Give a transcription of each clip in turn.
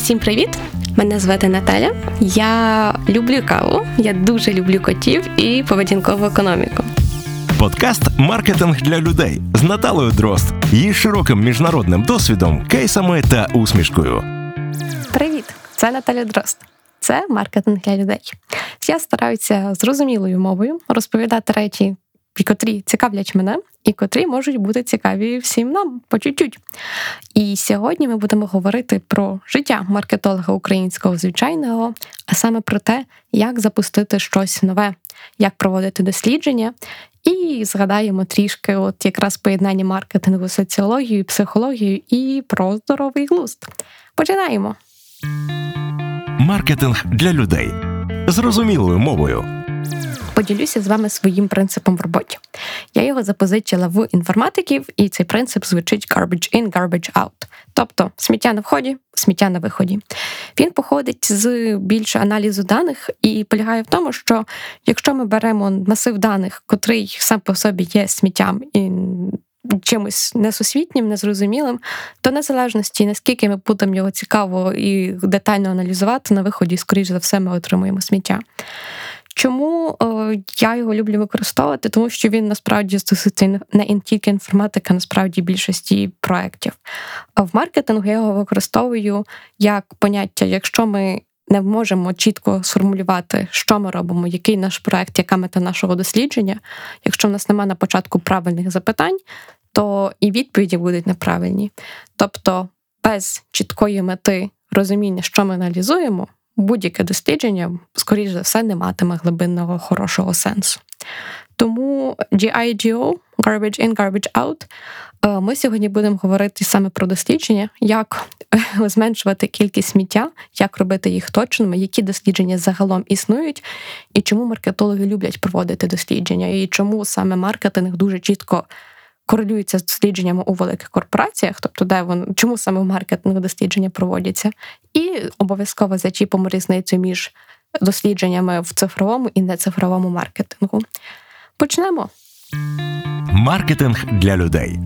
Усім привіт! Мене звати Наталя. Я люблю каву, я дуже люблю котів і поведінкову економіку. Подкаст Маркетинг для людей з Наталою Дрозд. Її широким міжнародним досвідом, кейсами та усмішкою. Привіт! Це Наталя Дрозд. Це маркетинг для людей. Я стараюся зрозумілою мовою розповідати речі, котрі цікавлять мене, і котрі можуть бути цікаві всім нам по чуть-чуть. І сьогодні ми будемо говорити про життя маркетолога українського звичайного, а саме про те, як запустити щось нове, як проводити дослідження. І згадаємо трішки, от якраз поєднання маркетингу, соціологію, психологію і про здоровий глузд. Починаємо. Маркетинг для людей зрозумілою мовою поділюся з вами своїм принципом в роботі. Я його запозичила в інформатиків, і цей принцип звучить garbage in, garbage out. Тобто сміття на вході, сміття на виході. Він походить з більше аналізу даних і полягає в тому, що якщо ми беремо масив даних, котрий сам по собі є сміттям і чимось несусвітнім, незрозумілим, то незалежності, наскільки ми будемо його цікаво і детально аналізувати, на виході, скоріш за все, ми отримуємо сміття. Чому о, я його люблю використовувати? Тому що він насправді стосується не тільки інформатики, а насправді більшості проєктів. В маркетингу я його використовую як поняття, якщо ми не можемо чітко сформулювати, що ми робимо, який наш проект, яка мета нашого дослідження. Якщо в нас немає на початку правильних запитань, то і відповіді будуть неправильні. Тобто, без чіткої мети розуміння, що ми аналізуємо будь-яке дослідження, скоріш за все, не матиме глибинного хорошого сенсу. Тому GIGO, Garbage In, Garbage Out, е, ми сьогодні будемо говорити саме про дослідження, як е, зменшувати кількість сміття, як робити їх точними, які дослідження загалом існують, і чому маркетологи люблять проводити дослідження, і чому саме маркетинг дуже чітко корелюється з дослідженнями у великих корпораціях, тобто де вони чому саме в маркетингу дослідження проводяться, і обов'язково зачіпимо різницю між дослідженнями в цифровому і нецифровому маркетингу. Почнемо. Маркетинг для людей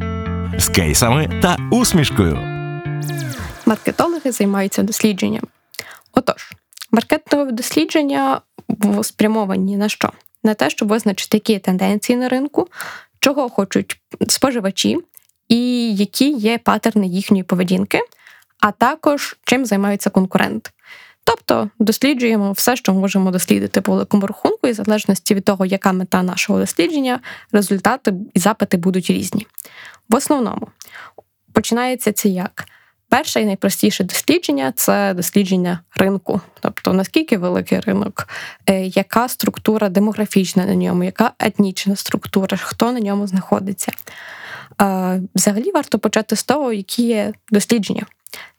з кейсами та усмішкою. Маркетологи займаються дослідженням. Отож, маркетингові дослідження спрямовані на що? На те, щоб визначити, які тенденції на ринку, чого хочуть споживачі, і які є патерни їхньої поведінки, а також чим займається конкуренти. Тобто досліджуємо все, що можемо дослідити по великому рахунку, і в залежності від того, яка мета нашого дослідження, результати і запити будуть різні. В основному починається це як? Перше і найпростіше дослідження це дослідження ринку, тобто наскільки великий ринок, е, яка структура демографічна на ньому, яка етнічна структура, хто на ньому знаходиться. Е, взагалі варто почати з того, які є дослідження.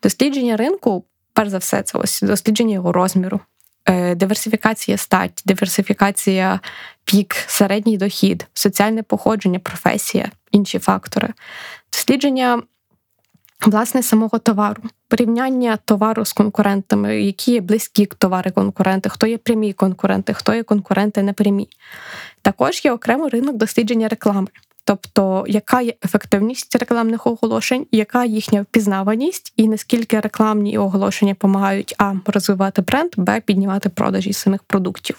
Дослідження ринку, перш за все, це ось дослідження його розміру, е, диверсифікація стать, диверсифікація пік, середній дохід, соціальне походження, професія, інші фактори. Дослідження власне самого товару, порівняння товару з конкурентами, які є близькі товари конкуренти, хто є прямі конкуренти, хто є конкуренти непрямі. Також є окремо ринок дослідження реклами. Тобто, яка є ефективність рекламних оголошень, яка їхня впізнаваність, і наскільки рекламні оголошення допомагають а розвивати бренд, б піднімати продажі самих продуктів.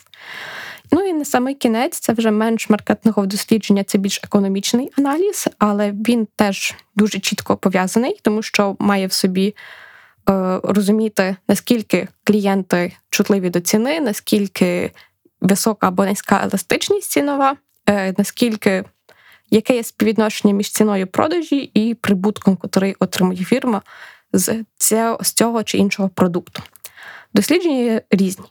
Ну і на самий кінець це вже менш маркетингове дослідження, це більш економічний аналіз, але він теж дуже чітко пов'язаний, тому що має в собі е, розуміти, наскільки клієнти чутливі до ціни, наскільки висока або низька еластичність цінова, е, наскільки яке є співвідношення між ціною продажі і прибутком, який отримує фірма з цього, з цього чи іншого продукту. Дослідження є різні.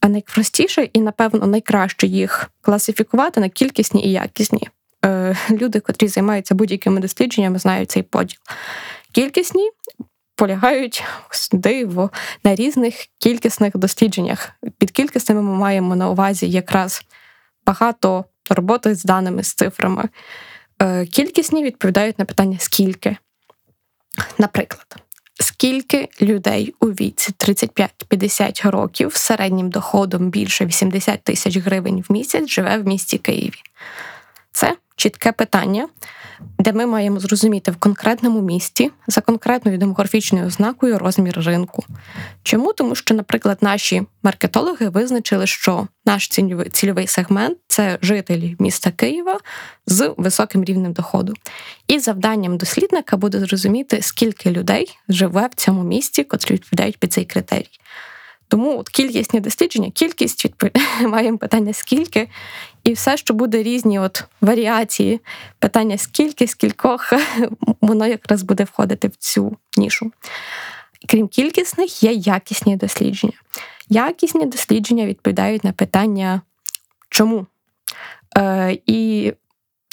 А найпростіше і, напевно, найкраще їх класифікувати на кількісні і якісні. Е, люди, котрі займаються будь-якими дослідженнями, знають цей поділ. Кількісні полягають диво на різних кількісних дослідженнях. Під кількісними ми маємо на увазі якраз багато роботи з даними, з цифрами. Е, кількісні відповідають на питання скільки. Наприклад, скільки людей у віці 35-50 років з середнім доходом більше 80 тисяч гривень в місяць живе в місті Києві. Це чітке питання, де ми маємо зрозуміти в конкретному місті за конкретною демографічною ознакою розмір ринку. Чому? Тому що, наприклад, наші маркетологи визначили, що наш цільовий сегмент це жителі міста Києва з високим рівнем доходу. І завданням дослідника буде зрозуміти, скільки людей живе в цьому місті, котрі відповідають під цей критерій. Тому от кількісні дослідження, кількість відпов... маємо питання скільки, і все, що буде різні от варіації, питання скільки, скількох, воно якраз буде входити в цю нішу. Крім кількісних, є якісні дослідження. Якісні дослідження відповідають на питання чому. Е, І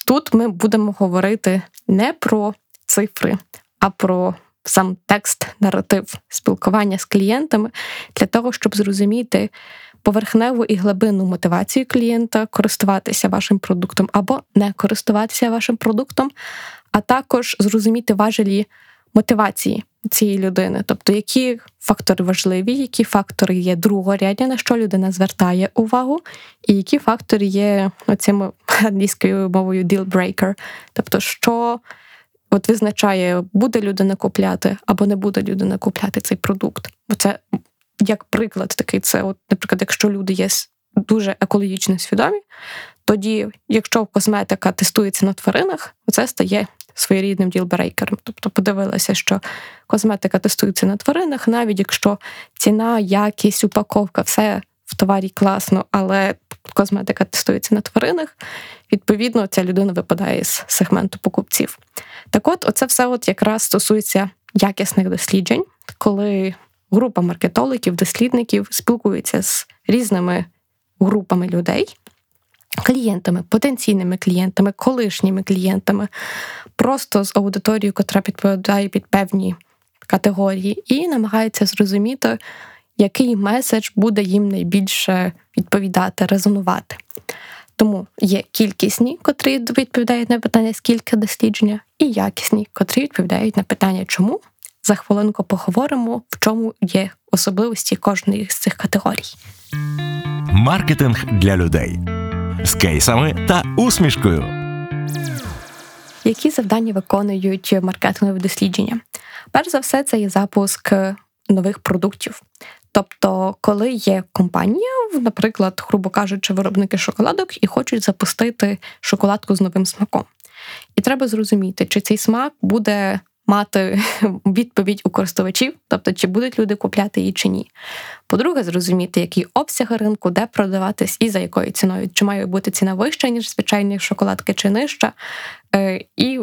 тут ми будемо говорити не про цифри, а про сам текст, наратив спілкування з клієнтами для того, щоб зрозуміти поверхневу і глибинну мотивацію клієнта користуватися вашим продуктом або не користуватися вашим продуктом, а також зрозуміти важелі мотивації цієї людини, тобто які фактори важливі, які фактори є другорядні, на що людина звертає увагу, і які фактори є оцим англійською мовою deal breaker, тобто що от визначає, буде людина купляти або не буде людина купляти цей продукт. Бо це як приклад такий, це, от, наприклад, якщо люди є дуже екологічно свідомі, тоді, якщо косметика тестується на тваринах, це стає своєрідним ділбрейкером. Тобто подивилася, що косметика тестується на тваринах, навіть якщо ціна, якість, упаковка, все в товарі класно, але косметика тестується на тваринах, відповідно, ця людина випадає з сегменту покупців. Так от, оце все от якраз стосується якісних досліджень, коли група маркетологів, дослідників спілкується з різними групами людей. Клієнтами, потенційними клієнтами, колишніми клієнтами, просто з аудиторією, яка підповідає під певні категорії, і намагається зрозуміти, який меседж буде їм найбільше відповідати, резонувати. Тому є кількісні, котрі відповідають на питання, скільки дослідження, і якісні, котрі відповідають на питання, чому. За хвилинку поговоримо, в чому є особливості кожної з цих категорій. Маркетинг для людей з кейсами та усмішкою. Які завдання виконують маркетингові дослідження? Перш за все, це є запуск нових продуктів. Тобто, коли є компанія, наприклад, грубо кажучи, виробники шоколадок і хочуть запустити шоколадку з новим смаком. І треба зрозуміти, чи цей смак буде мати відповідь у користувачів, тобто чи будуть люди купляти її чи ні. По-друге, зрозуміти, які обсяги ринку, де продаватись і за якою ціною, чи має бути ціна вища, ніж звичайні шоколадки, чи нижча, е, і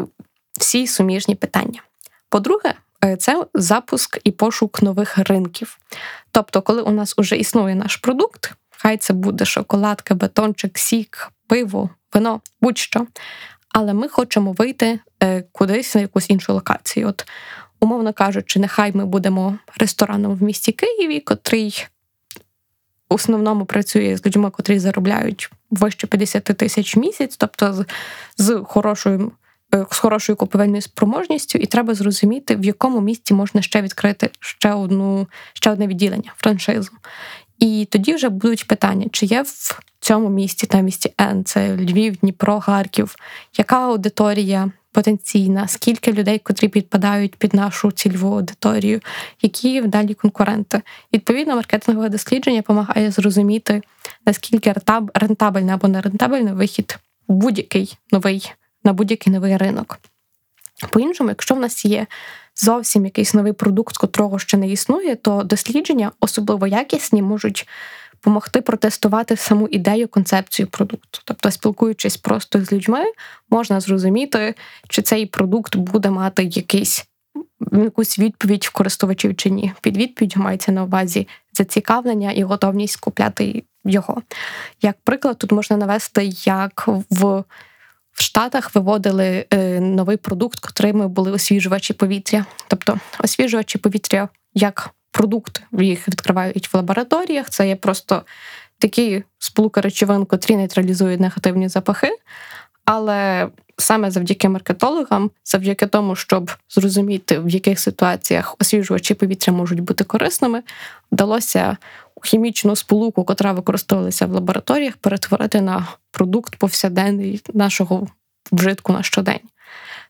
всі суміжні питання. По-друге, це запуск і пошук нових ринків. Тобто, коли у нас вже існує наш продукт, хай це буде шоколадка, бетончик, сік, пиво, вино, будь-що. Але ми хочемо вийти е, кудись на якусь іншу локацію. От, умовно кажучи, нехай ми будемо рестораном в місті Києві, котрий в основному працює з людьми, котрі заробляють вище 50 тисяч в місяць, тобто з, з хорошою Е, з хорошою купівельною спроможністю, і треба зрозуміти, в якому місці можна ще відкрити ще одну ще одне відділення, франшизу. І тоді вже будуть питання, чи є в цьому місті, та місті Н, це Львів, Дніпро, Харків, яка аудиторія потенційна, скільки людей, котрі підпадають під нашу цільову аудиторію, які далі конкуренти. Відповідно, маркетингове дослідження допомагає зрозуміти, наскільки рентабельний або не рентабельний вихід будь-який новий на будь-який новий ринок. По-іншому, якщо в нас є зовсім якийсь новий продукт, котрого ще не існує, то дослідження, особливо якісні, можуть допомогти протестувати саму ідею, концепцію продукту. Тобто, спілкуючись просто з людьми, можна зрозуміти, чи цей продукт буде мати якийсь. Якусь відповідь в користувачів чи ні. Під відповідь мається на увазі зацікавлення і готовність купляти його. Як приклад, тут можна навести, як в в Штатах виводили е, новий продукт, котрими були освіжувачі повітря. Тобто освіжувачі повітря як продукт, їх відкривають в лабораторіях. Це є просто такі сполуки речовин, котрі нейтралізують негативні запахи. Але саме завдяки маркетологам, завдяки тому, щоб зрозуміти, в яких ситуаціях освіжувачі повітря можуть бути корисними, вдалося хімічну сполуку, котра використовувалася в лабораторіях, перетворити на продукт повсякденний нашого вжитку на щодень.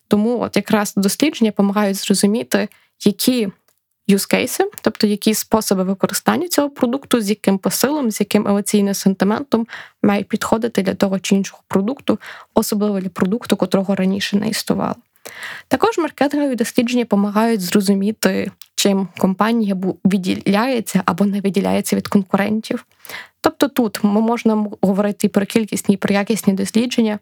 Тому от якраз дослідження допомагають зрозуміти, які cases, тобто які способи використання цього продукту, з яким посилом, з яким емоційним сентиментом має підходити для того чи іншого продукту, особливо для продукту, котрого раніше не існувало. Також маркетингові дослідження допомагають зрозуміти, чим компанія відділяється або не виділяється від конкурентів. Тобто тут ми можна говорити і про кількісні, і про якісні дослідження.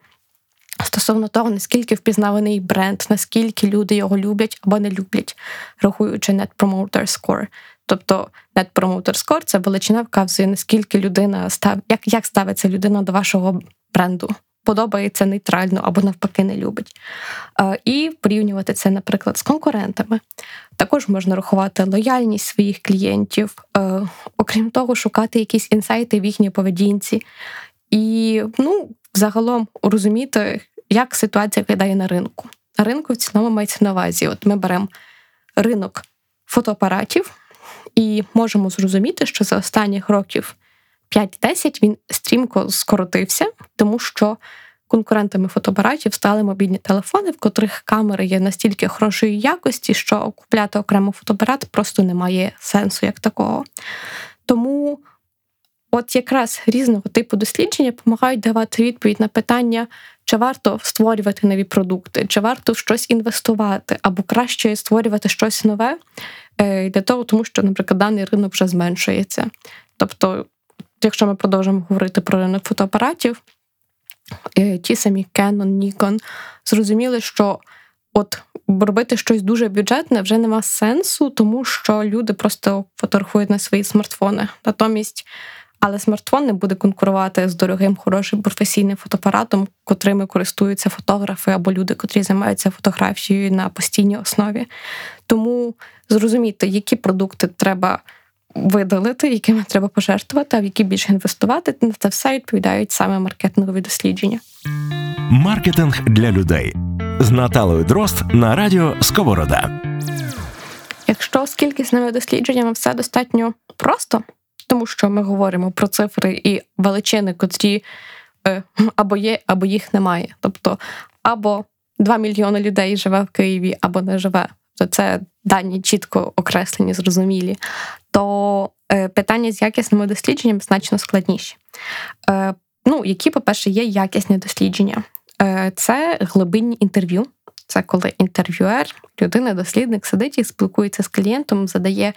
Стосовно того, наскільки впізнаваний бренд, наскільки люди його люблять або не люблять, рахуючи Net Promoter Score. Тобто Net Promoter Score – це величина вказує, наскільки людина став, як, як ставиться людина до вашого бренду подобається нейтрально або навпаки не любить. І порівнювати це, наприклад, з конкурентами. Також можна рахувати лояльність своїх клієнтів, окрім того, шукати якісь інсайти в їхній поведінці. І ну, загалом розуміти, як ситуація виглядає на ринку. На ринку в цілому мається на увазі. От ми беремо ринок фотоапаратів і можемо зрозуміти, що за останніх років 5-10 він стрімко скоротився, тому що конкурентами фотоапаратів стали мобільні телефони, в котрих камери є настільки хорошої якості, що купляти окремо фотоапарат просто немає сенсу як такого. Тому. От якраз різного типу дослідження допомагають давати відповідь на питання, чи варто створювати нові продукти, чи варто в щось інвестувати, або краще створювати щось нове е, для того, тому що, наприклад, даний ринок вже зменшується. Тобто якщо ми продовжимо говорити про ринок фотоапаратів, е, ті самі Canon, Nikon зрозуміли, що от робити щось дуже бюджетне вже нема сенсу, тому що люди просто фотографують на свої смартфони. Натомість, але смартфон не буде конкурувати з дорогим, хорошим професійним фотоапаратом, котрими користуються фотографи або люди, котрі займаються фотографією на постійній основі. Тому зрозуміти, які продукти треба видалити, якими треба пожертвувати, а в які більше інвестувати. На це все відповідають саме маркетингові дослідження. Маркетинг для людей з Наталою Дрозд на радіо Сковорода. Якщо з кількісними дослідженнями все достатньо просто, тому що ми говоримо про цифри і величини, котрі е, або є, або їх немає. Тобто або 2 мільйони людей живе в Києві, або не живе. То це дані чітко окреслені, зрозумілі то е, питання з якісними дослідженнями значно складніші. Е, ну, які, по-перше, є якісні дослідження. Це глибинні інтерв'ю. Це коли інтерв'юер, людина-дослідник сидить і спілкується з клієнтом, задає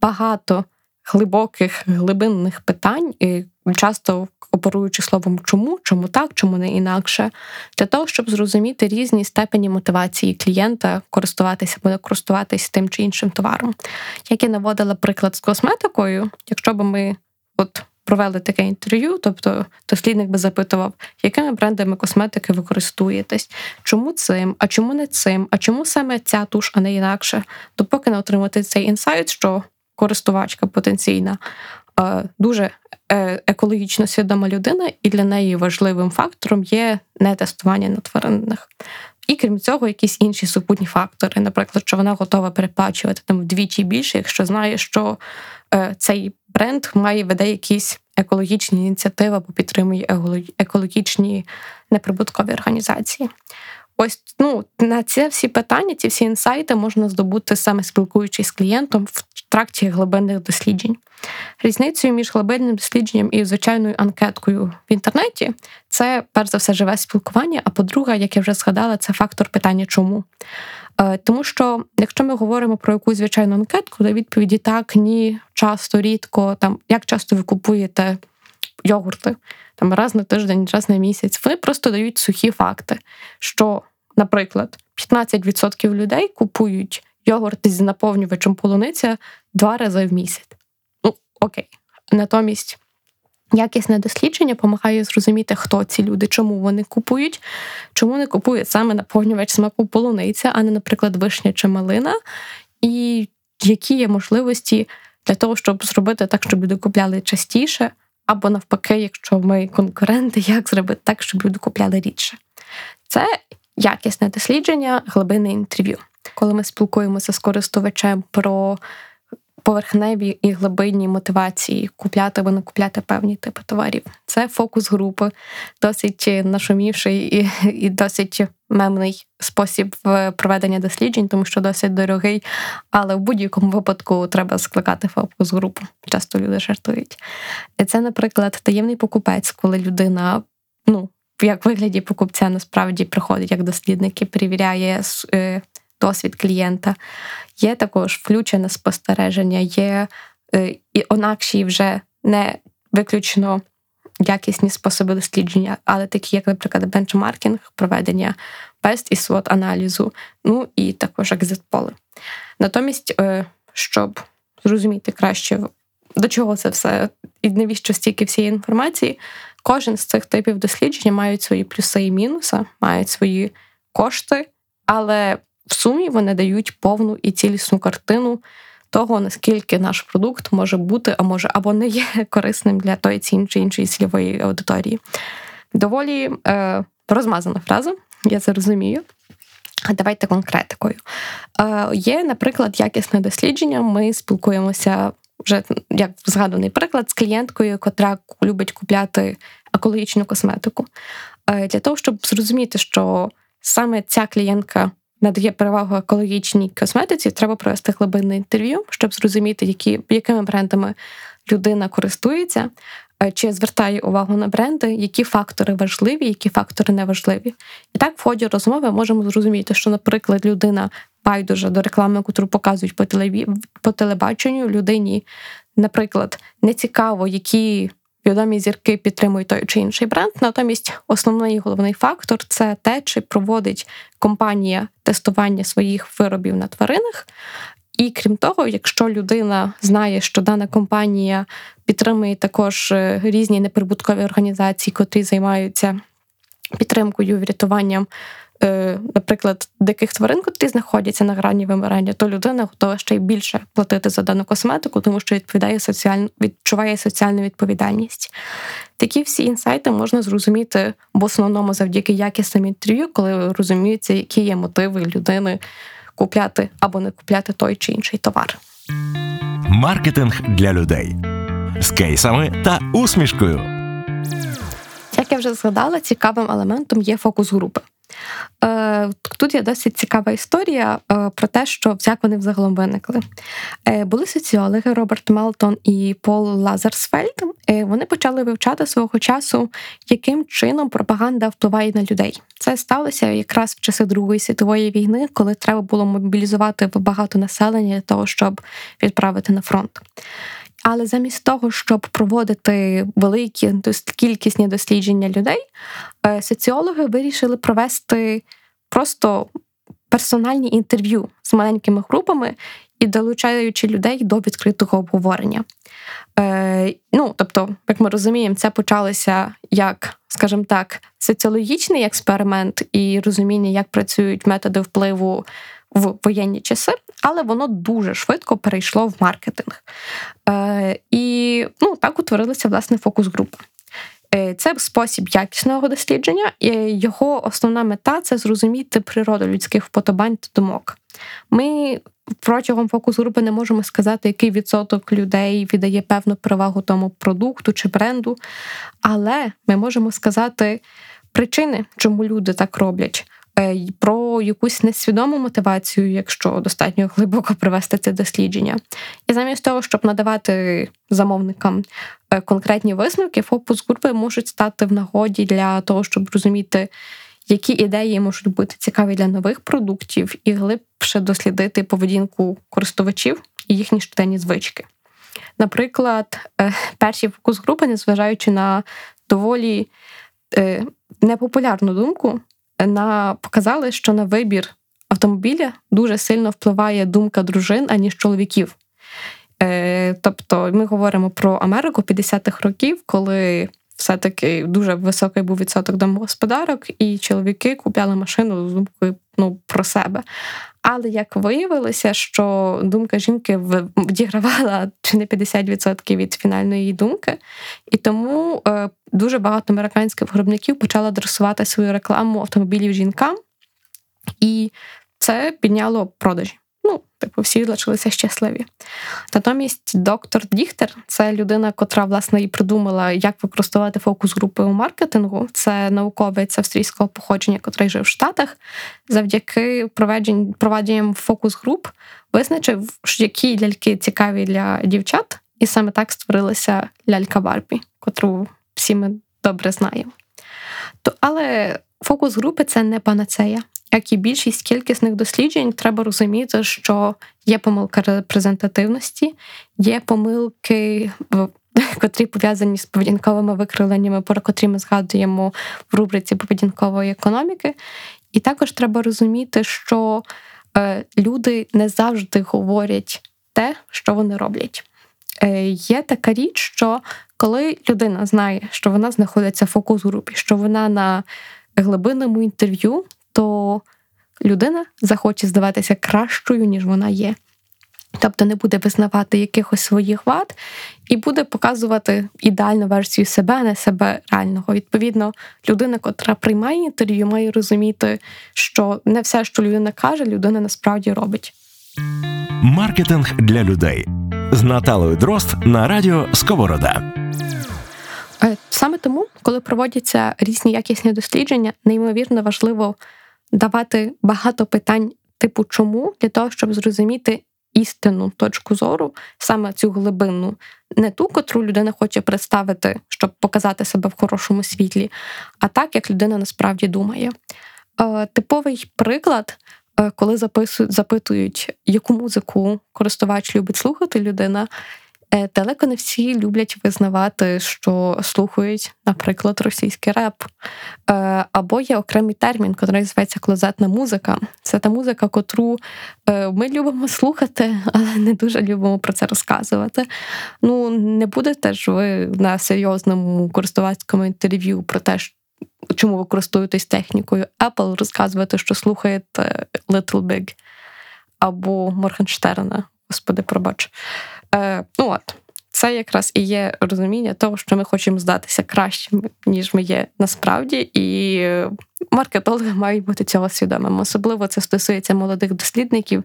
багато глибоких глибинних питань, і часто оперуючи словом чому, чому так, чому не інакше, для того, щоб зрозуміти різні степені мотивації клієнта користуватися або користуватися тим чи іншим товаром. Як я наводила приклад з косметикою, якщо б ми от провели таке інтерв'ю, тобто дослідник би запитував, якими брендами косметики ви користуєтесь, чому цим, а чому не цим, а чому саме ця туш, а не інакше, допоки не отримати цей інсайт, що користувачка потенційна Е, дуже е, екологічно свідома людина, і для неї важливим фактором є не тестування на тваринах. І крім цього, якісь інші супутні фактори, наприклад, що вона готова переплачувати там вдвічі більше, якщо знає, що е, цей бренд має веде якісь екологічні ініціативи або підтримує екологічні неприбуткові організації. Ось ну на ці всі питання, ці всі інсайти можна здобути саме спілкуючись з клієнтом в тракті глибинних досліджень. Різницею між глибинним дослідженням і звичайною анкеткою в інтернеті це перш за все живе спілкування. А по-друге, як я вже згадала, це фактор питання чому. Е, тому що, якщо ми говоримо про якусь звичайну анкетку, то відповіді так, ні, часто, рідко, там як часто ви купуєте йогурти, там раз на тиждень, раз на місяць, вони просто дають сухі факти, що, наприклад, 15% людей купують йогурт з наповнювачем полуниця два рази в місяць. Ну, окей. Натомість. Якісне дослідження допомагає зрозуміти, хто ці люди, чому вони купують, чому не купують саме наповнювач смаку полуниця, а не, наприклад, вишня чи малина, і які є можливості для того, щоб зробити так, щоб люди купляли частіше, або навпаки, якщо ми конкуренти, як зробити так, щоб люди купляли рідше. Це якісне дослідження, глибинне інтерв'ю. Коли ми спілкуємося з користувачем про поверхневі і глибинні мотивації купляти або не купляти певні типи товарів. Це фокус групи, досить нашумівший і, і досить мемний спосіб проведення досліджень, тому що досить дорогий, але в будь-якому випадку треба скликати фокус групу. Часто люди жартують. Це, наприклад, таємний покупець, коли людина, ну як вигляді покупця насправді приходить як дослідник і перевіряє е, досвід клієнта. Є також включене спостереження, є е, і онакші вже не виключно якісні способи дослідження, але такі, як, наприклад, бенчмаркінг, проведення бест і свот аналізу, ну і також екзит-поли. Натомість, е, щоб зрозуміти краще, до чого це все і навіщо стільки всієї інформації, кожен з цих типів дослідження мають свої плюси і мінуси, мають свої кошти, але в сумі вони дають повну і цілісну картину того, наскільки наш продукт може бути, а може або не є корисним для тої чи іншої цільової аудиторії. Доволі е, розмазана фраза, я це розумію. Давайте конкретикою. Е, Є, наприклад, якісне дослідження. Ми спілкуємося вже як згаданий приклад з клієнткою, котра любить купляти екологічну косметику. Е, Для того, щоб зрозуміти, що саме ця клієнтка надає перевагу екологічній косметиці, треба провести глибинне інтерв'ю, щоб зрозуміти, які, якими брендами людина користується, е, чи звертає увагу на бренди, які фактори важливі, які фактори не важливі. І так, в ході розмови можемо зрозуміти, що, наприклад, людина байдуже до реклами, яку показують по по телебаченню, людині, наприклад, не цікаво, які відомі зірки підтримують той чи інший бренд. Натомість основний головний фактор це те, чи проводить компанія тестування своїх виробів на тваринах. І крім того, якщо людина знає, що дана компанія підтримує також е, різні неприбуткові організації, котрі займаються підтримкою врятуванням наприклад, диких тварин, котрі знаходяться на грані вимирання, то людина готова ще й більше платити за дану косметику, тому що відповідає соціально відчуває соціальну відповідальність. Такі всі інсайти можна зрозуміти в основному завдяки якісним інтерв'ю, коли розуміються, які є мотиви людини купляти або не купляти той чи інший товар. Маркетинг для людей з кейсами та усмішкою. Як я вже згадала, цікавим елементом є фокус групи. Е, тут є досить цікава історія е, про те, що як вони взагалом виникли. Е, були соціологи Роберт Мелтон і Пол Лазерсфельд. Вони почали вивчати свого часу, яким чином пропаганда впливає на людей. Це сталося якраз в часи Другої світової війни, коли треба було мобілізувати багато населення для того, щоб відправити на фронт. Але замість того, щоб проводити великі кількісні дослідження людей, е, соціологи вирішили провести просто персональні інтерв'ю з маленькими групами і долучаючи людей до відкритого обговорення. Е, Ну, тобто, як ми розуміємо, це почалося як, скажімо так, соціологічний експеримент і розуміння, як працюють методи впливу в воєнні часи, але воно дуже швидко перейшло в маркетинг. Е, І ну, так утворилася власне фокус-група. Е, це спосіб якісного дослідження, його основна мета це зрозуміти природу людських вподобань та думок. Ми протягом фокус групи не можемо сказати, який відсоток людей віддає певну перевагу тому продукту чи бренду, але ми можемо сказати причини, чому люди так роблять. Е, про якусь несвідому мотивацію, якщо достатньо глибоко провести це дослідження. І замість того, щоб надавати замовникам е, конкретні висновки, фокус групи можуть стати в нагоді для того, щоб розуміти, які ідеї можуть бути цікаві для нових продуктів, і глибше дослідити поведінку користувачів і їхні щоденні звички. Наприклад, е, перші фокус групи, незважаючи на доволі непопулярну думку, на показали, що на вибір автомобіля дуже сильно впливає думка дружин, аніж чоловіків. Е, Тобто ми говоримо про Америку 50-х років, коли все-таки дуже високий був відсоток домогосподарок, і чоловіки купляли машину з думкою ну, про себе. Але як виявилося, що думка жінки відігравала чи не 50% від фінальної думки, і тому е, дуже багато американських виробників почали адресувати свою рекламу автомобілів жінкам, і це підняло продажі. Типу, всі лишилися щасливі. Натомість доктор Діхтер це людина, котра власне і придумала, як використовувати фокус групи у маркетингу. Це науковець австрійського походження, котрий жив в Штатах. Завдяки проведенням фокус груп визначив, які ляльки цікаві для дівчат, і саме так створилася лялька Барбі, котру всі ми добре знаємо. То, Але фокус групи це не панацея. Як і більшість кількісних досліджень, треба розуміти, що є помилка репрезентативності, є помилки, котрі пов'язані з поведінковими викривленнями, про котрі ми згадуємо в рубриці поведінкової економіки. І також треба розуміти, що е, люди не завжди говорять те, що вони роблять. Е, Є така річ, що коли людина знає, що вона знаходиться в фокус групі, що вона на глибинному інтерв'ю, то людина захоче здаватися кращою, ніж вона є. Тобто не буде визнавати якихось своїх вад і буде показувати ідеальну версію себе, а не себе реального. Відповідно, людина, котра приймає інтерв'ю, має розуміти, що не все, що людина каже, людина насправді робить. Маркетинг для людей з Наталою Дрозд на радіо Сковорода. Е, саме тому, коли проводяться різні якісні дослідження, неймовірно важливо давати багато питань, типу чому, для того, щоб зрозуміти істинну точку зору, саме цю глибинну, не ту, котру людина хоче представити, щоб показати себе в хорошому світлі, а так, як людина насправді думає. Е, типовий приклад. Е, коли запитують, яку музику користувач любить слухати людина, далеко не всі люблять визнавати, що слухають, наприклад, російський реп. Е, або є окремий термін, який називається клозетна музика. Це та музика, котру е, ми любимо слухати, але не дуже любимо про це розказувати. Ну, не будете ж ви на серйозному користувацькому інтерв'ю про те, чому ви користуєтесь технікою Apple, розказувати, що слухаєте Little Big або Моргенштерна. Господи, пробач. Е, ну от, Це якраз і є розуміння того, що ми хочемо здатися кращими, ніж ми є насправді, і маркетологи мають бути цього свідомими. Особливо це стосується молодих дослідників,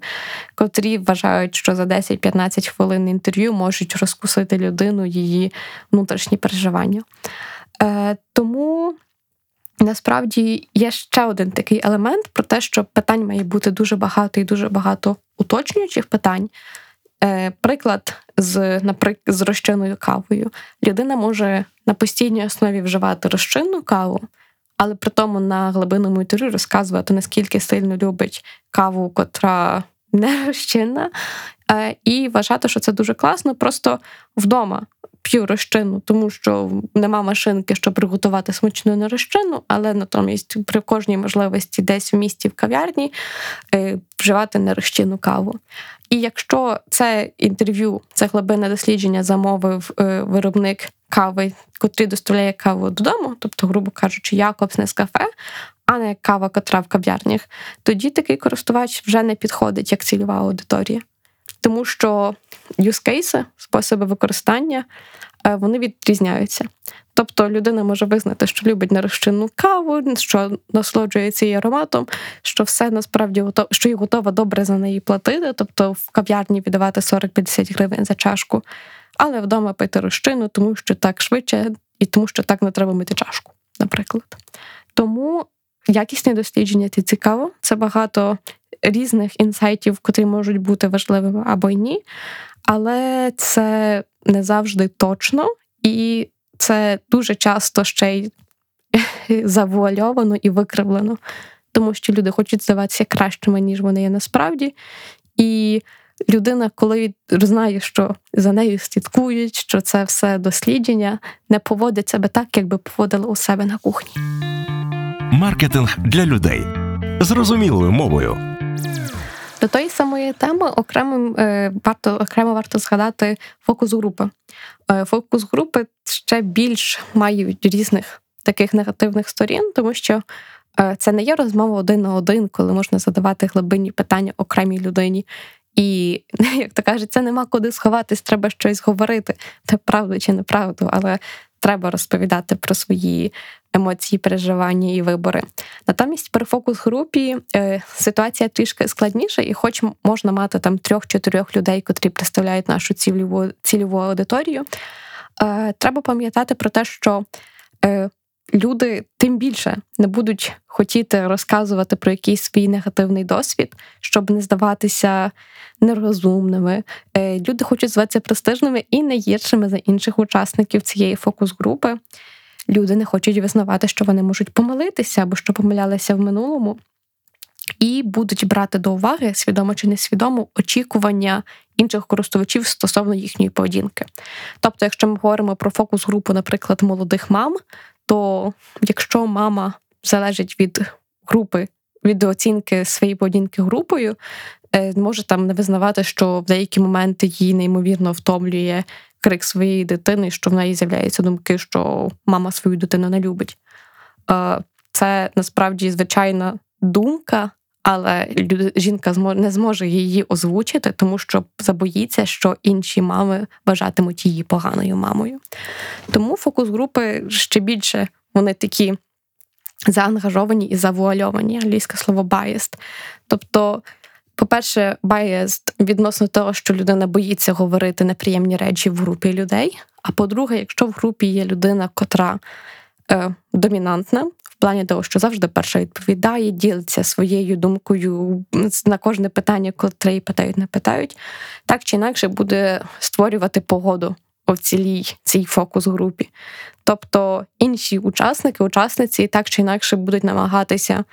котрі вважають, що за 10-15 хвилин інтерв'ю можуть розкусити людину її внутрішні переживання. Е, Тому. Насправді є ще один такий елемент про те, що питань має бути дуже багато і дуже багато уточнюючих питань. Е, Приклад з наприклад, з розчинною кавою. Людина може на постійній основі вживати розчинну каву, але при тому на глибинному інтерв'ю розказувати, наскільки сильно любить каву, котра не розчинна, е, і вважати, що це дуже класно, просто вдома п'ю розчинну, тому що нема машинки, щоб приготувати смачну нерозчинну, але натомість при кожній можливості десь в місті в кав'ярні е, вживати нерозчинну каву. І якщо це інтерв'ю, це глибинне дослідження замовив е, виробник кави, котрий доставляє каву додому, тобто, грубо кажучи, Якобс Nescafe, а не кава, котра в кав'ярнях, тоді такий користувач вже не підходить як цільова аудиторія. Тому що юзкейси, способи використання, вони відрізняються. Тобто людина може визнати, що любить нерозчинну каву, що насолоджується її ароматом, що все насправді що їй готова добре за неї платити, тобто в кав'ярні віддавати 40-50 гривень за чашку, але вдома пити розчину, тому що так швидше і тому, що так не треба мити чашку, наприклад. Тому якісні дослідження це цікаво, це багато різних інсайтів, котрі можуть бути важливими або ні, але це не завжди точно і це дуже часто ще й завуальовано і викривлено, тому що люди хочуть здаватися кращими, ніж вони є насправді. І людина, коли знає, що за нею слідкують, що це все дослідження, не поводить себе так, якби поводила у себе на кухні. Маркетинг для людей зрозумілою мовою. До тої самої теми окремо е, варто окремо варто згадати фокус групи. Е, фокус групи ще більш мають різних таких негативних сторін, тому що е, це не є розмова один на один, коли можна задавати глибинні питання окремій людині. І, як то кажуть, це нема куди сховатись, треба щось говорити, це правду чи неправду. Але треба розповідати про свої емоції, переживання і вибори. Натомість при фокус-групі е, ситуація трішки складніша, і, хоч можна мати там трьох-чотирьох людей, котрі представляють нашу цільову цільову аудиторію, е, треба пам'ятати про те, що е, люди тим більше не будуть хотіти розказувати про якийсь свій негативний досвід, щоб не здаватися нерозумними. Е, люди хочуть зватися престижними і не гіршими за інших учасників цієї фокус-групи. Люди не хочуть визнавати, що вони можуть помилитися або що помилялися в минулому. І будуть брати до уваги, свідомо чи несвідомо, очікування інших користувачів стосовно їхньої поведінки. Тобто, якщо ми говоримо про фокус-групу, наприклад, молодих мам, то якщо мама залежить від групи, від оцінки своєї поведінки групою, е, може там не визнавати, що в деякі моменти її неймовірно втомлює крик своєї дитини, що в неї з'являються думки, що мама свою дитину не любить. Е, це насправді звичайна думка. Але жінка не зможе її озвучити, тому що забоїться, що інші мами вважатимуть її поганою мамою. Тому фокус групи ще більше вони такі заангажовані і завуальовані, англійське слово biased. Тобто, по-перше, biased відносно того, що людина боїться говорити неприємні речі в групі людей. А по-друге, якщо в групі є людина, котра е, домінантна, плані того, що завжди перша відповідає, ділиться своєю думкою на кожне питання, котре її питають, не питають, так чи інакше буде створювати погоду в цілій цій фокус-групі. Тобто інші учасники, учасниці так чи інакше будуть намагатися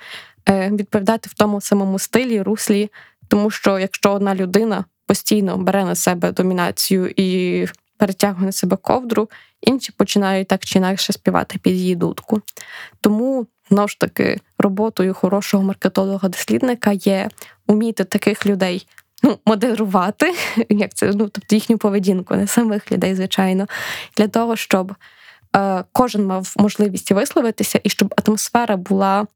е, відповідати в тому самому стилі, руслі, тому що якщо одна людина постійно бере на себе домінацію і перетягує на себе ковдру, інші починають так чи інакше співати під її дудку. Тому знову ж таки роботою хорошого маркетолога-дослідника є уміти таких людей. Ну, модерувати, як це ну, тобто їхню поведінку, не самих людей, звичайно, для того, щоб е, кожен мав можливість висловитися, і щоб атмосфера була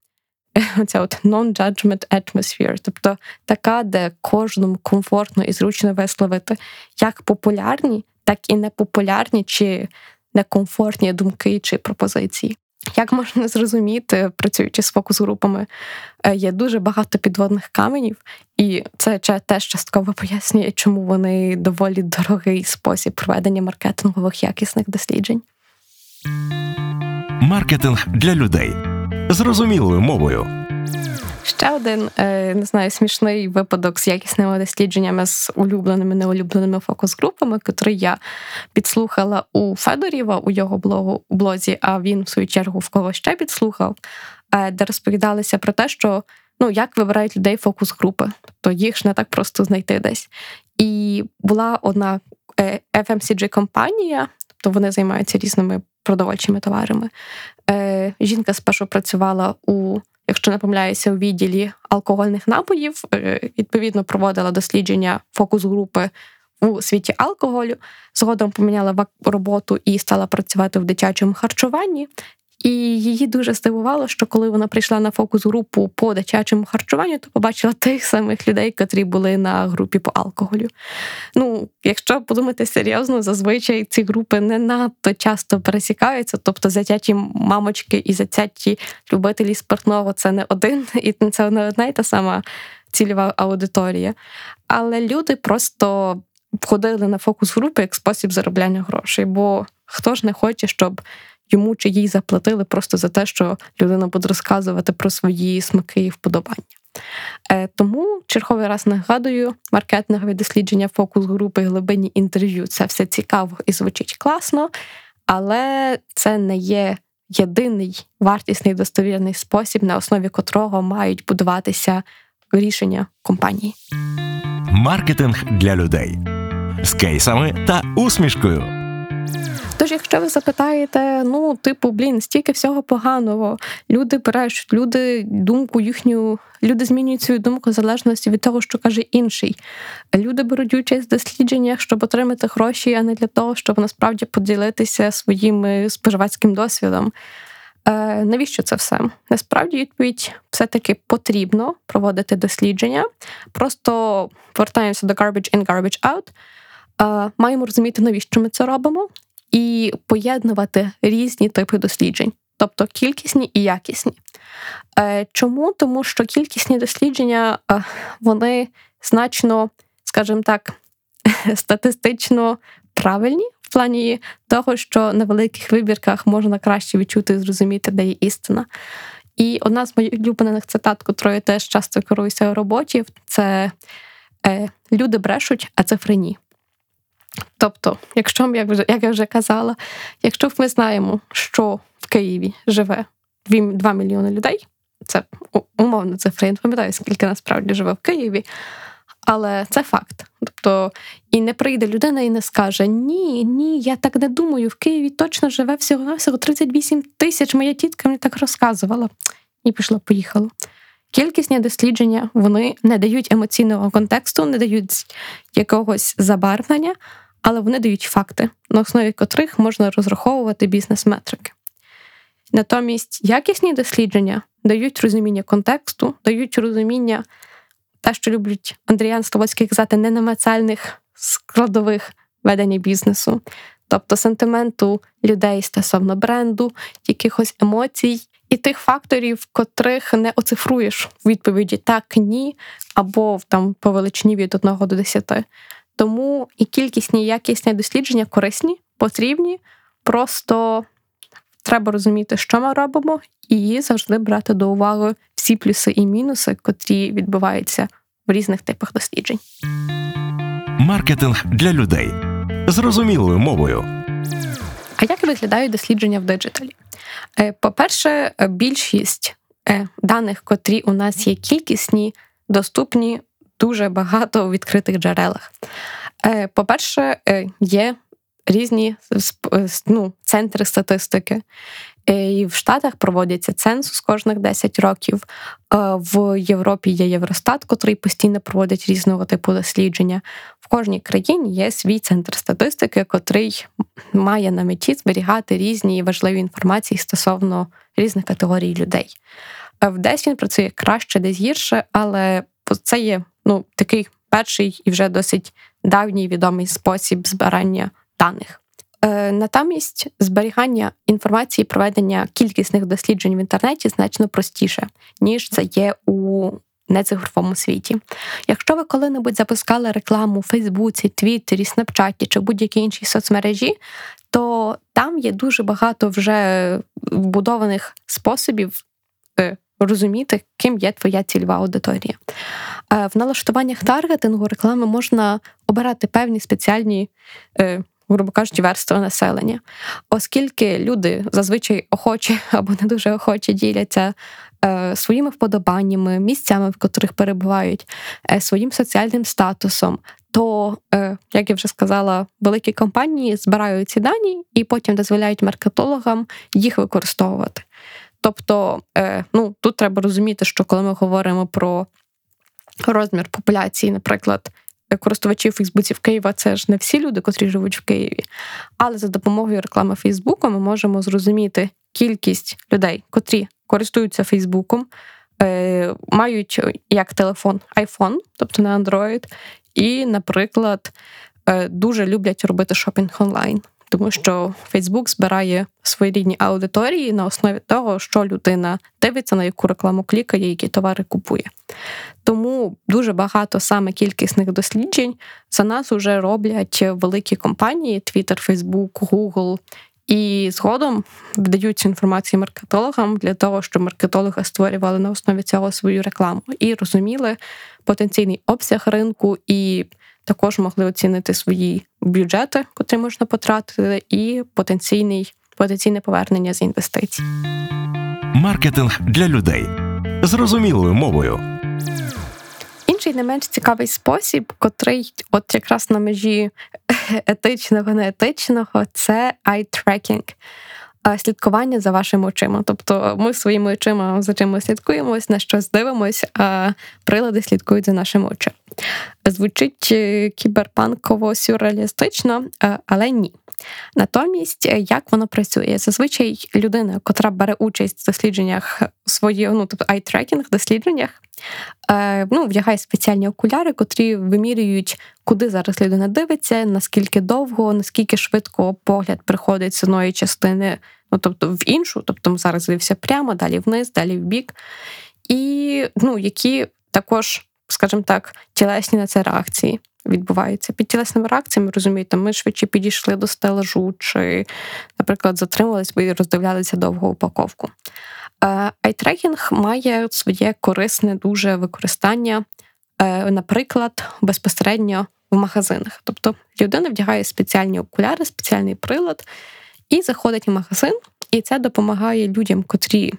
оця от non-judgment atmosphere, тобто така, де кожному комфортно і зручно висловити як популярні, так і непопулярні чи некомфортні думки чи пропозиції. Як можна зрозуміти, працюючи з фокус-групами, е, є дуже багато підводних каменів, і це теж частково пояснює, чому вони доволі дорогий спосіб проведення маркетингових якісних досліджень. Маркетинг для людей зрозумілою мовою. Ще один е, не знаю, смішний випадок з якісними дослідженнями з улюбленими неулюбленими фокус-групами, котрий я підслухала у Федоріва у його блогу блозі, а він в свою чергу в кого ще підслухав, е, де розповідалися про те, що ну як вибирають людей фокус-групи, тобто їх ж не так просто знайти десь. І була одна е, fmcg компанія тобто вони займаються різними продовольчими товарами. Жінка спершу працювала у якщо не помиляюся, у відділі алкогольних напоїв, е, відповідно проводила дослідження фокус-групи у світі алкоголю. Згодом поміняла роботу і стала працювати в дитячому харчуванні. І її дуже здивувало, що коли вона прийшла на фокус-групу по дитячому харчуванню, то побачила тих самих людей, котрі були на групі по алкоголю. Ну, якщо подумати серйозно, зазвичай ці групи не надто часто пересікаються, тобто затяті мамочки і затяті любителі спиртного це не один, і це не одна і та сама цільова аудиторія. Але люди просто входили на фокус групи як спосіб заробляння грошей, бо хто ж не хоче, щоб йому чи їй заплатили просто за те, що людина буде розказувати про свої смаки і вподобання. Е, тому черговий раз нагадую, маркетингові дослідження фокус групи глибинні інтерв'ю це все цікаво і звучить класно, але це не є єдиний вартісний достовірний спосіб, на основі котрого мають будуватися рішення компанії. Маркетинг для людей з кейсами та усмішкою. Тож, якщо ви запитаєте, ну, типу, блін, стільки всього поганого, люди брешуть, люди думку їхню, люди змінюють свою думку в залежності від того, що каже інший. Люди беруть участь в дослідженнях, щоб отримати гроші, а не для того, щоб насправді поділитися своїм споживацьким досвідом. Е, Навіщо це все? Насправді відповідь все-таки потрібно проводити дослідження. Просто повертаємося до garbage in, garbage out. Е, Маємо розуміти, навіщо ми це робимо і поєднувати різні типи досліджень, тобто кількісні і якісні. Е, чому? Тому що кількісні дослідження е, вони значно, скажімо так, статистично правильні в плані того, що на великих вибірках можна краще відчути і зрозуміти, де є істина. І одна з моїх улюблених цитат, котрою теж часто керуюся у роботі, це е, люди брешуть, а цифри ні. Тобто, якщо як вже, як я вже казала, якщо ми знаємо, що в Києві живе 2 мільйони людей, це умовна цифра, я не пам'ятаю, скільки насправді живе в Києві, але це факт. Тобто, і не прийде людина і не скаже: Ні, ні, я так не думаю. В Києві точно живе всього-навсього 38 тисяч. Моя тітка мені так розказувала. І пішло, поїхало. Кількісні дослідження вони не дають емоційного контексту, не дають якогось забарвлення, але вони дають факти, на основі котрих можна розраховувати бізнес-метрики. Натомість якісні дослідження дають розуміння контексту, дають розуміння те, що люблять Андріян Слободський казати, ненамацальних складових ведення бізнесу, тобто сентименту людей стосовно бренду, якихось емоцій і тих факторів, котрих не оцифруєш відповіді так, ні, або там по величині від 1 до 10. Тому і кількісні і якісні дослідження корисні, потрібні, просто треба розуміти, що ми робимо, і завжди брати до уваги всі плюси і мінуси, котрі відбуваються в різних типах досліджень. Маркетинг для людей зрозумілою мовою. А як виглядають дослідження в диджиталі? Е, по-перше, більшість е, даних, котрі у нас є кількісні, доступні дуже багато у відкритих джерелах. Е, по-перше, є різні ну, центри статистики. І в Штатах проводяться ценсус кожних 10 років. В Європі є Євростат, котрий постійно проводить різного типу дослідження. В кожній країні є свій центр статистики, котрий має на меті зберігати різні важливі інформації стосовно різних категорій людей. В десь він працює краще, десь гірше, але це є ну, такий перший і вже досить давній відомий спосіб збирання даних. Е, натомість зберігання інформації, проведення кількісних досліджень в інтернеті значно простіше, ніж це є у нецифровому світі. Якщо ви коли-небудь запускали рекламу у Фейсбуці, Твіттері, Снапчаті чи будь-якій іншій соцмережі, то там є дуже багато вже вбудованих способів е, розуміти, ким є твоя цільова аудиторія. Е, в налаштуваннях таргетингу реклами можна обирати певні спеціальні грубо кажучи, верства населення, оскільки люди зазвичай охочі або не дуже охоче діляться е, своїми вподобаннями, місцями, в котрих перебувають, е, своїм соціальним статусом. То, е, як я вже сказала, великі компанії збирають ці дані і потім дозволяють маркетологам їх використовувати. Тобто, ну тут треба розуміти, що коли ми говоримо про розмір популяції, наприклад, користувачів Фейсбуці в Києва це ж не всі люди, котрі живуть в Києві. Але за допомогою реклами Фейсбуку ми можемо зрозуміти кількість людей, котрі користуються Фейсбуком, е, мають як телефон iPhone, тобто на Android, і, наприклад, е, дуже люблять робити шопінг онлайн тому що Фейсбук збирає своєрідні аудиторії на основі того, що людина дивиться, на яку рекламу клікає, які товари купує. Тому дуже багато саме кількісних досліджень за нас вже роблять великі компанії: Twitter, Facebook, Google. І згодом вдають інформацію маркетологам для того, щоб маркетологи створювали на основі цього свою рекламу і розуміли потенційний обсяг ринку і також могли оцінити свої бюджети, котрі можна потратити, і потенційний потенційне повернення з інвестицій. Маркетинг для людей зрозумілою мовою. Інший не менш цікавий спосіб, котрий, от якраз на межі етичного, неетичного, це eye-tracking. Слідкування за вашими очима. Тобто ми своїми очима за чим ми слідкуємось, на щось дивимось, а прилади слідкують за нашими очима. Звучить е, кіберпанково сюрреалістично, е, але ні. Натомість, е, як воно працює? Зазвичай людина, котра бере участь в дослідженнях своєї, ну тобто айтрекінг дослідженнях, ну, вдягає спеціальні окуляри, котрі вимірюють, куди зараз людина дивиться, наскільки довго, наскільки швидко погляд приходить з одної частини, ну тобто в іншу, тобто зараз дивився прямо, далі вниз, далі в бік. І ну, які також скажімо так, тілесні на це реакції відбуваються. Під тілесними реакціями розумієте, ми швидше підійшли до стелажу, чи, наприклад, затримувались і роздивлялися довгу упаковку. Е, айтрекінг має своє корисне дуже використання, е, наприклад, безпосередньо в магазинах. Тобто людина вдягає спеціальні окуляри, спеціальний прилад і заходить в магазин, і це допомагає людям, котрі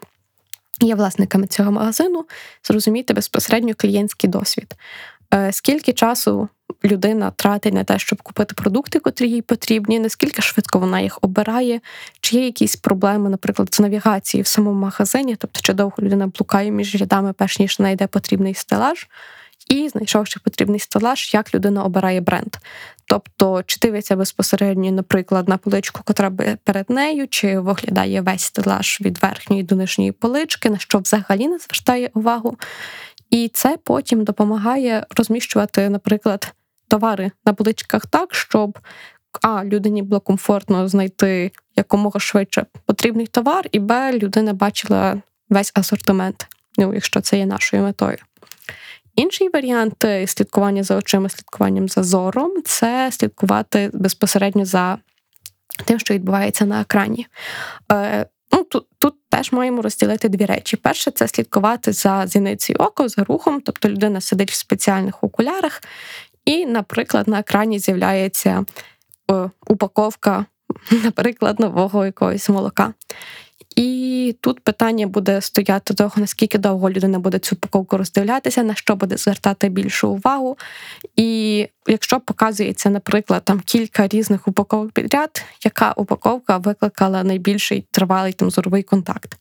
є власниками цього магазину, зрозуміти безпосередньо клієнтський досвід. Е, скільки часу людина тратить на те, щоб купити продукти, котрі їй потрібні, наскільки швидко вона їх обирає, чи є якісь проблеми, наприклад, з навігацією в самому магазині, тобто чи довго людина блукає між рядами, перш ніж знайде потрібний стелаж, і знайшовши потрібний стелаж, як людина обирає бренд. Тобто, чи дивиться безпосередньо, наприклад, на поличку, котра перед нею, чи виглядає весь стелаж від верхньої до нижньої полички, на що взагалі не звертає увагу. І це потім допомагає розміщувати, наприклад, товари на поличках так, щоб а людині було комфортно знайти якомога швидше потрібний товар, і б людина бачила весь асортимент, ну якщо це є нашою метою. Інший варіант е, слідкування за очима, слідкуванням за зором це слідкувати безпосередньо за тим, що відбувається на екрані. Е, ну, Тут тут теж маємо розділити дві речі. Перше, це слідкувати за зіницею ока, за рухом, тобто людина сидить в спеціальних окулярах, і, наприклад, на екрані з'являється о, упаковка, наприклад, нового якогось молока. І тут питання буде стояти того, наскільки довго людина буде цю упаковку роздивлятися, на що буде звертати більшу увагу. І якщо показується, наприклад, там кілька різних упаковок підряд, яка упаковка викликала найбільший тривалий там зоровий контакт.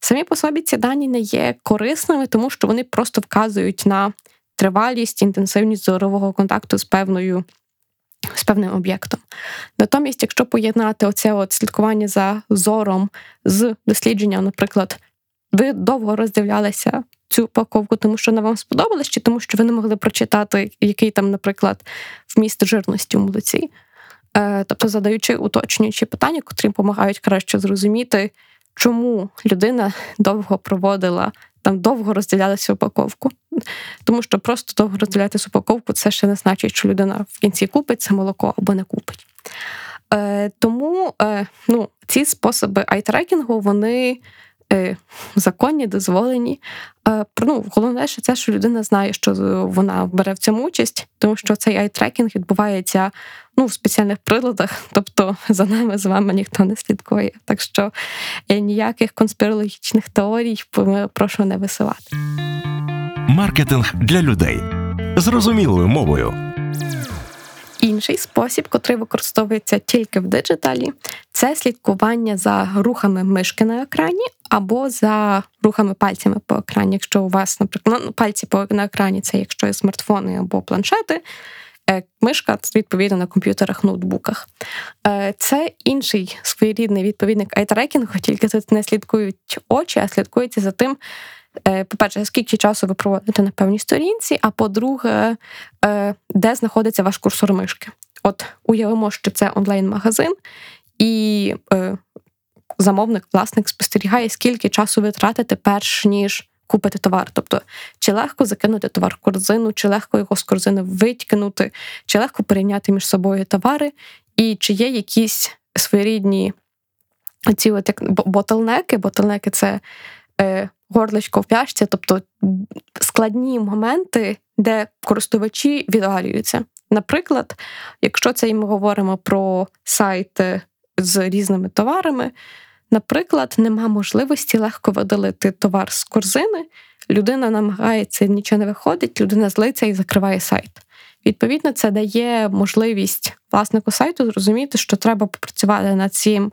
Самі по собі ці дані не є корисними, тому що вони просто вказують на тривалість, інтенсивність зорового контакту з певною з певним об'єктом. Натомість, якщо поєднати оце от слідкування за зором з дослідженням, наприклад, ви довго роздивлялися цю упаковку, тому що вона вам сподобалась, чи тому, що ви не могли прочитати, який там, наприклад, вміст жирності у молоці. Е, тобто, задаючи уточнюючі питання, котрі допомагають краще зрозуміти, чому людина довго проводила там довго роздивлялися упаковку. Тому що просто довго роздивлятися упаковку це ще не значить, що людина в кінці купить це молоко або не купить. Е, Тому е, ну, ці способи айтрекінгу, вони законні, дозволені. Е, ну, Головне, що це, що людина знає, що вона бере в цьому участь, тому що цей айтрекінг відбувається ну, в спеціальних приладах, тобто за нами з вами ніхто не слідкує. Так що е, ніяких конспірологічних теорій прошу не висувати. Маркетинг для людей зрозумілою мовою. Інший спосіб, котрий використовується тільки в диджиталі, це слідкування за рухами мишки на екрані або за рухами пальцями по екрані. Якщо у вас, наприклад, ну, пальці на екрані це якщо є смартфони або планшети. Е, мишка відповідно на комп'ютерах, ноутбуках. Е, це інший своєрідний відповідник айтрекінгу, тільки тут не слідкують очі, а слідкуються за тим, Е, по-перше, скільки часу ви проводите на певній сторінці, а по-друге, де знаходиться ваш курсор мишки. От уявимо, що це онлайн-магазин, і замовник, власник спостерігає, скільки часу ви тратите, перш ніж купити товар. Тобто, чи легко закинути товар в корзину, чи легко його з корзини витягнути, чи легко порівняти між собою товари, і чи є якісь своєрідні ці от як ботлнеки. Ботлнеки це горличко в пляшці, тобто складні моменти, де користувачі відвалюються. Наприклад, якщо це ми говоримо про сайти з різними товарами, наприклад, нема можливості легко видалити товар з корзини, людина намагається, нічого не виходить, людина злиться і закриває сайт. Відповідно, це дає можливість власнику сайту зрозуміти, що треба попрацювати над цим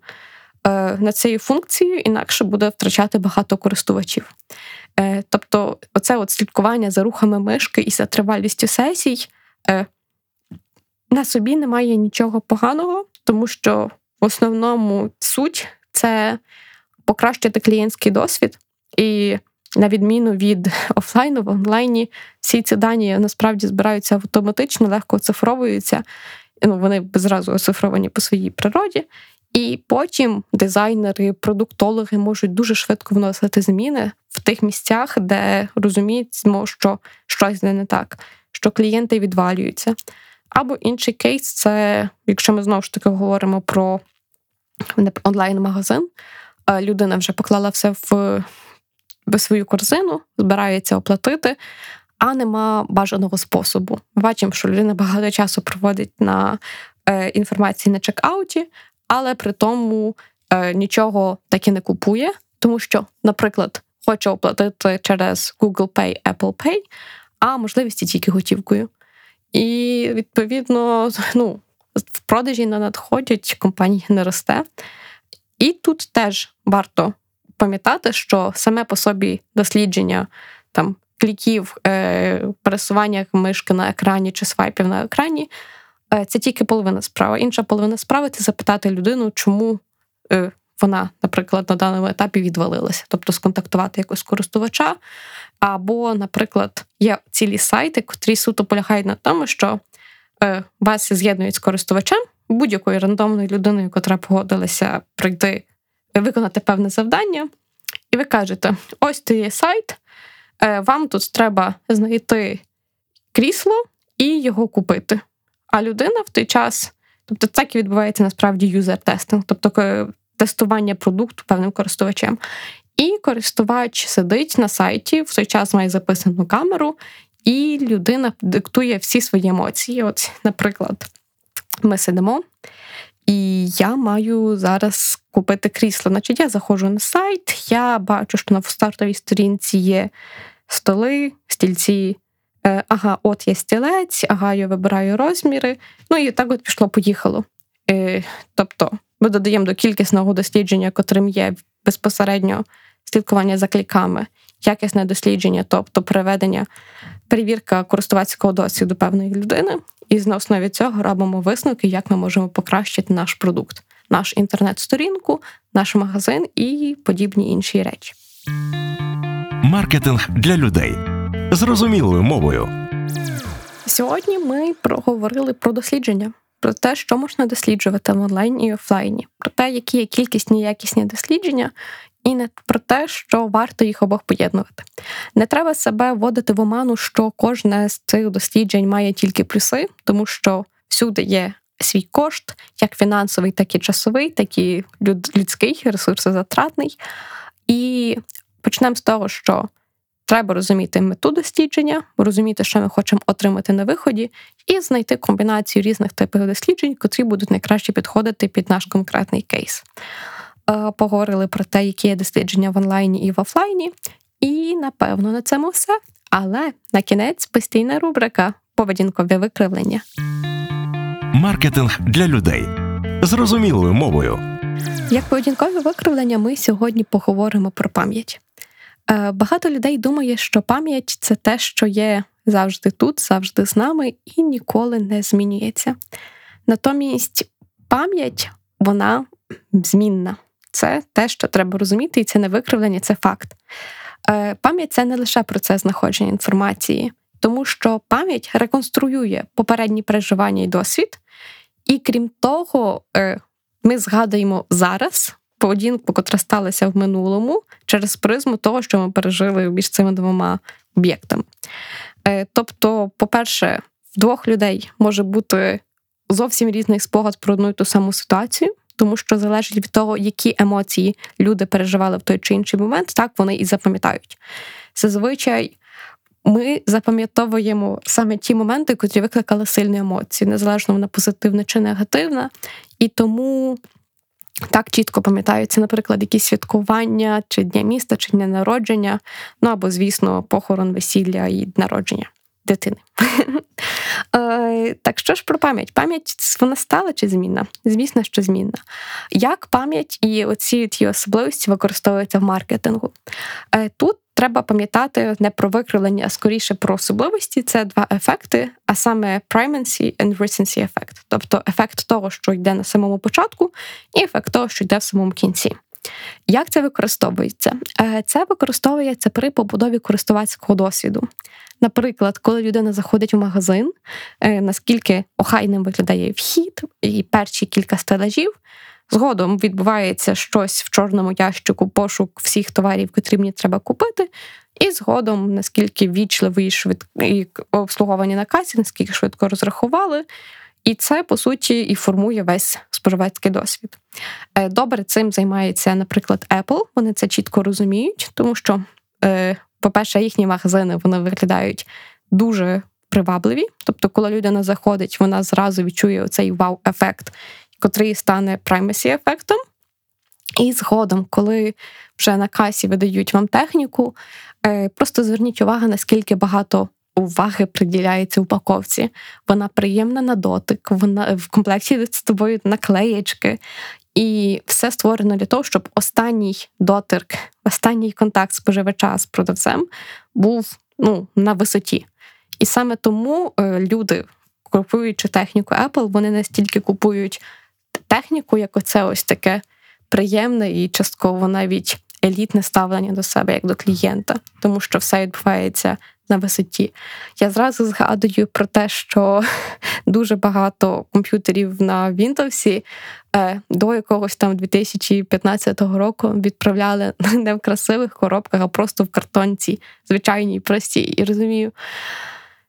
Е, над цією функцією, інакше буде втрачати багато користувачів. Е, тобто, оце от слідкування за рухами мишки і за тривалістю сесій е, на собі немає нічого поганого, тому що в основному суть це покращити клієнтський досвід. І на відміну від офлайну, в онлайні всі ці дані насправді збираються автоматично, легко оцифровуються. Ну, Вони зразу оцифровані по своїй природі. І потім дизайнери, продуктологи можуть дуже швидко вносити зміни в тих місцях, де розуміють, що щось не так, що клієнти відвалюються. Або інший кейс це, якщо ми знову ж таки говоримо про онлайн-магазин, людина вже поклала все в свою корзину, збирається оплатити, а нема бажаного способу. Бачимо, що людина багато часу проводить на е, інформації на чекауті, але при тому е, нічого таки не купує, тому що, наприклад, хоче оплатити через Google Pay, Apple Pay, а можливості тільки готівкою. І відповідно, ну, в продажі не надходять, компанії не росте. І тут теж варто пам'ятати, що саме по собі дослідження там кліків, е, пересування мишки на екрані чи свайпів на екрані е, це тільки половина справи. Інша половина справи це запитати людину, чому е, вона, наприклад, на даному етапі відвалилася, тобто сконтактувати якогось користувача. Або, наприклад, є цілі сайти, котрі суто полягають на тому, що вас з'єднують з користувачем будь-якою рандомною людиною, котра погодилася прийти виконати певне завдання. І ви кажете: ось це є сайт, е, вам тут треба знайти крісло і його купити. А людина в той час, тобто так і відбувається насправді юзер-тестинг, тобто тестування продукту певним користувачем. І користувач сидить на сайті, в той час має записану камеру, і людина диктує всі свої емоції. От, наприклад, ми сидимо, і я маю зараз купити крісло. Значить, я заходжу на сайт, я бачу, що на стартовій сторінці є столи, стільці. Е, ага, от є стілець, ага, я вибираю розміри. Ну і так от пішло-поїхало. Е, тобто, ми додаємо до кількісного дослідження, котрим є безпосередньо слідкування за кліками, якісне дослідження, тобто переведення, перевірка користувацького досвіду певної людини, і на основі цього робимо висновки, як ми можемо покращити наш продукт, наш інтернет-сторінку, наш магазин і подібні інші речі. Маркетинг для людей зрозумілою мовою. Сьогодні ми проговорили про дослідження, про те, що можна досліджувати в онлайні і офлайні, про те, які є кількісні і якісні дослідження, і не про те, що варто їх обох поєднувати. Не треба себе вводити в оману, що кожне з цих досліджень має тільки плюси, тому що всюди є свій кошт, як фінансовий, так і часовий, так і людський, ресурсозатратний. І почнемо з того, що треба розуміти мету дослідження, розуміти, що ми хочемо отримати на виході, і знайти комбінацію різних типів досліджень, котрі будуть найкраще підходити під наш конкретний кейс. Е, поговорили про те, які є дослідження в онлайні і в офлайні. І напевно на цьому все. Але на кінець постійна рубрика поведінкові викривлення. Маркетинг для людей зрозумілою мовою. Як поведінкові викривлення, ми сьогодні поговоримо про пам'ять. Е, багато людей думає, що пам'ять це те, що є завжди тут, завжди з нами і ніколи не змінюється. Натомість пам'ять вона змінна це те, що треба розуміти, і це не викривлення, це факт. Е, пам'ять це не лише процес знаходження інформації, тому що пам'ять реконструює попередні переживання і досвід, і крім того, е, ми згадуємо зараз поведінку, котра сталася в минулому, через призму того, що ми пережили між цими двома об'єктами. Е, тобто, по-перше, в двох людей може бути зовсім різний спогад про одну і ту саму ситуацію тому що залежить від того, які емоції люди переживали в той чи інший момент, так вони і запам'ятають. Зазвичай ми запам'ятовуємо саме ті моменти, котрі викликали сильні емоції, незалежно вона позитивна чи негативна. І тому так чітко пам'ятаються, наприклад, якісь святкування, чи дня міста, чи дня народження, ну або, звісно, похорон, весілля і народження дитини. Е, так що ж про пам'ять? Пам'ять вона стала чи змінна? Звісно, що змінна. Як пам'ять і оці ті особливості використовуються в маркетингу? Е, тут треба пам'ятати не про викривлення, а скоріше про особливості. Це два ефекти, а саме primacy and recency ефект, тобто ефект того, що йде на самому початку, і ефект того, що йде в самому кінці. Як це використовується? Е, це використовується при побудові користувацького досвіду. Наприклад, коли людина заходить в магазин, е, наскільки охайним виглядає вхід і перші кілька стелажів, згодом відбувається щось в чорному ящику, пошук всіх товарів, котрі мені треба купити, і згодом, наскільки вічливий швид... і обслуговування на касі, наскільки швидко розрахували. І це, по суті, і формує весь споживацький досвід. Е, добре, цим займається, наприклад, Apple. Вони це чітко розуміють, тому що, е, по-перше, їхні магазини вони виглядають дуже привабливі. Тобто, коли людина заходить, вона зразу відчує оцей вау-ефект, котрий стане primacy ефектом. І згодом, коли вже на касі видають вам техніку, е, просто зверніть увагу, наскільки багато уваги приділяється упаковці. Вона приємна на дотик, вона в комплекті з тобою наклеєчки. І все створено для того, щоб останній дотик, останній контакт споживача з продавцем був ну, на висоті. І саме тому е, люди, купуючи техніку Apple, вони настільки купують техніку, як оце ось таке приємне і частково навіть елітне ставлення до себе як до клієнта, тому що все відбувається на висоті. Я зразу згадую про те, що дуже багато комп'ютерів на Windows е, до якогось там 2015 року відправляли не в красивих коробках, а просто в картонці, звичайній, простій. І розумію.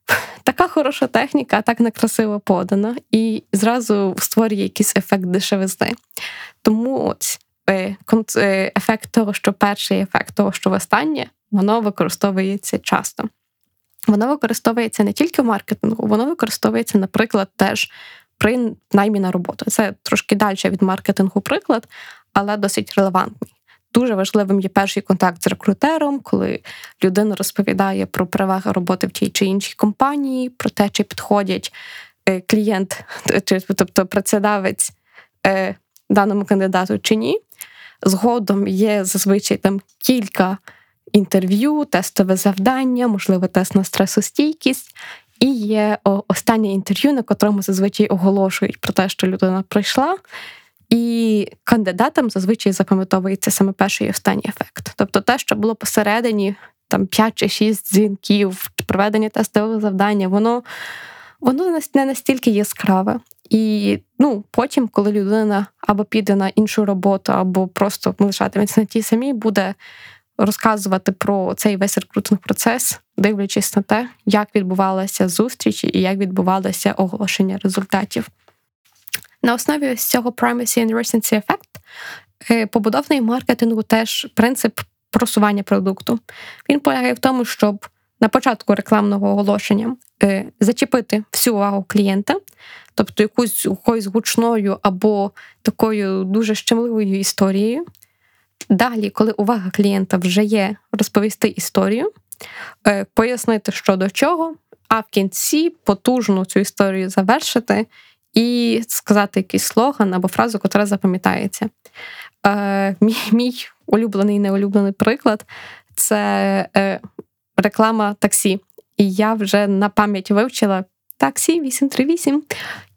Така хороша техніка, так некрасиво подана, і зразу створює якийсь ефект дешевизни. Тому ось е, е, ефект того, що перший ефект того, що останнє, воно використовується часто. Воно використовується не тільки в маркетингу, воно використовується, наприклад, теж при наймі на роботу. Це трошки далі від маркетингу приклад, але досить релевантний. Дуже важливим є перший контакт з рекрутером, коли людина розповідає про переваги роботи в тій чи іншій компанії, про те, чи підходять е, клієнт, тобто працедавець е, даному кандидату чи ні. Згодом є зазвичай там кілька інтерв'ю, тестове завдання, можливо, тест на стресостійкість. І є останнє інтерв'ю, на котрому зазвичай оголошують про те, що людина прийшла. І кандидатам зазвичай запам'ятовується саме перший і останній ефект. Тобто те, що було посередині, там 5 чи 6 дзвінків, проведення тестового завдання, воно воно не настільки яскраве. І ну, потім, коли людина або піде на іншу роботу, або просто лишатиметься на тій самій, буде розказувати про цей весь рекрутинг процес, дивлячись на те, як відбувалася зустріч і як відбувалося оголошення результатів. На основі ось цього primacy and recency effect е, побудовний маркетингу теж принцип просування продукту. Він полягає в тому, щоб на початку рекламного оголошення е, зачепити всю увагу клієнта, тобто якусь якоюсь гучною або такою дуже щемливою історією. Далі, коли увага клієнта вже є, розповісти історію, е, пояснити, що до чого, а в кінці потужну цю історію завершити і сказати якийсь слоган або фразу, яка запам'ятається. Е, мій, мій улюблений і неулюблений приклад це е, реклама таксі. І я вже на пам'ять вивчила таксі 838,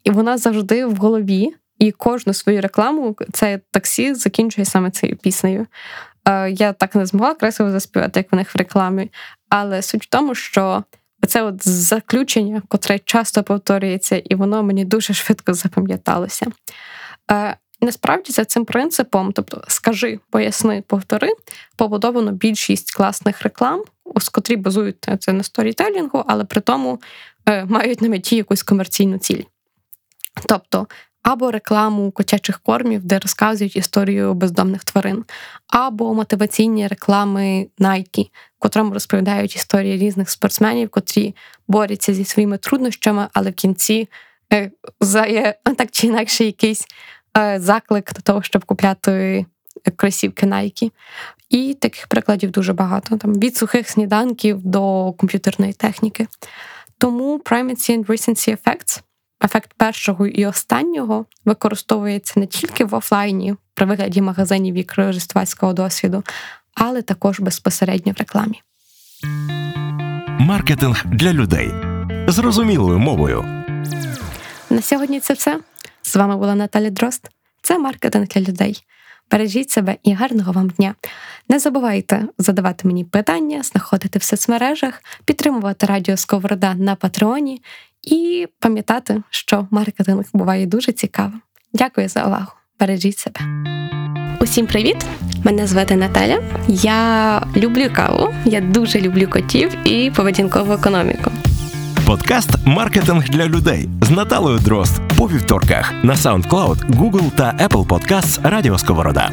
і вона завжди в голові. І кожну свою рекламу це таксі закінчує саме цією піснею. Е, я так не змогла красиво заспівати, як в них в рекламі. Але суть в тому, що це от заключення, котре часто повторюється, і воно мені дуже швидко запам'яталося. Е, насправді за цим принципом, тобто скажи, поясни, повтори, побудовано більшість класних реклам, з котрі базують це на сторітелінгу, але при тому е, мають на меті якусь комерційну ціль. Тобто або рекламу котячих кормів, де розказують історію бездомних тварин, або мотиваційні реклами Nike, котрому розповідають історії різних спортсменів, котрі борються зі своїми труднощами, але в кінці е, є так чи інакше якийсь е, заклик до того, щоб купляти кросівки Nike. І таких прикладів дуже багато. Там Від сухих сніданків до комп'ютерної техніки. Тому Primacy and Recency Effects ефект першого і останнього використовується не тільки в офлайні при вигляді магазинів і користувацького досвіду, але також безпосередньо в рекламі. Маркетинг для людей зрозумілою мовою. На сьогодні це все. З вами була Наталя Дрозд. Це маркетинг для людей. Бережіть себе і гарного вам дня. Не забувайте задавати мені питання, знаходити в соцмережах, підтримувати радіо Сковорода на Патреоні і пам'ятати, що маркетинг буває дуже цікавим. Дякую за увагу. Бережіть себе. Усім привіт! Мене звати Наталя. Я люблю каву, я дуже люблю котів і поведінкову економіку. Подкаст Маркетинг для людей з Наталою Дрозд по вівторках на SoundCloud, Google та Apple Podcasts Радіо Сковорода.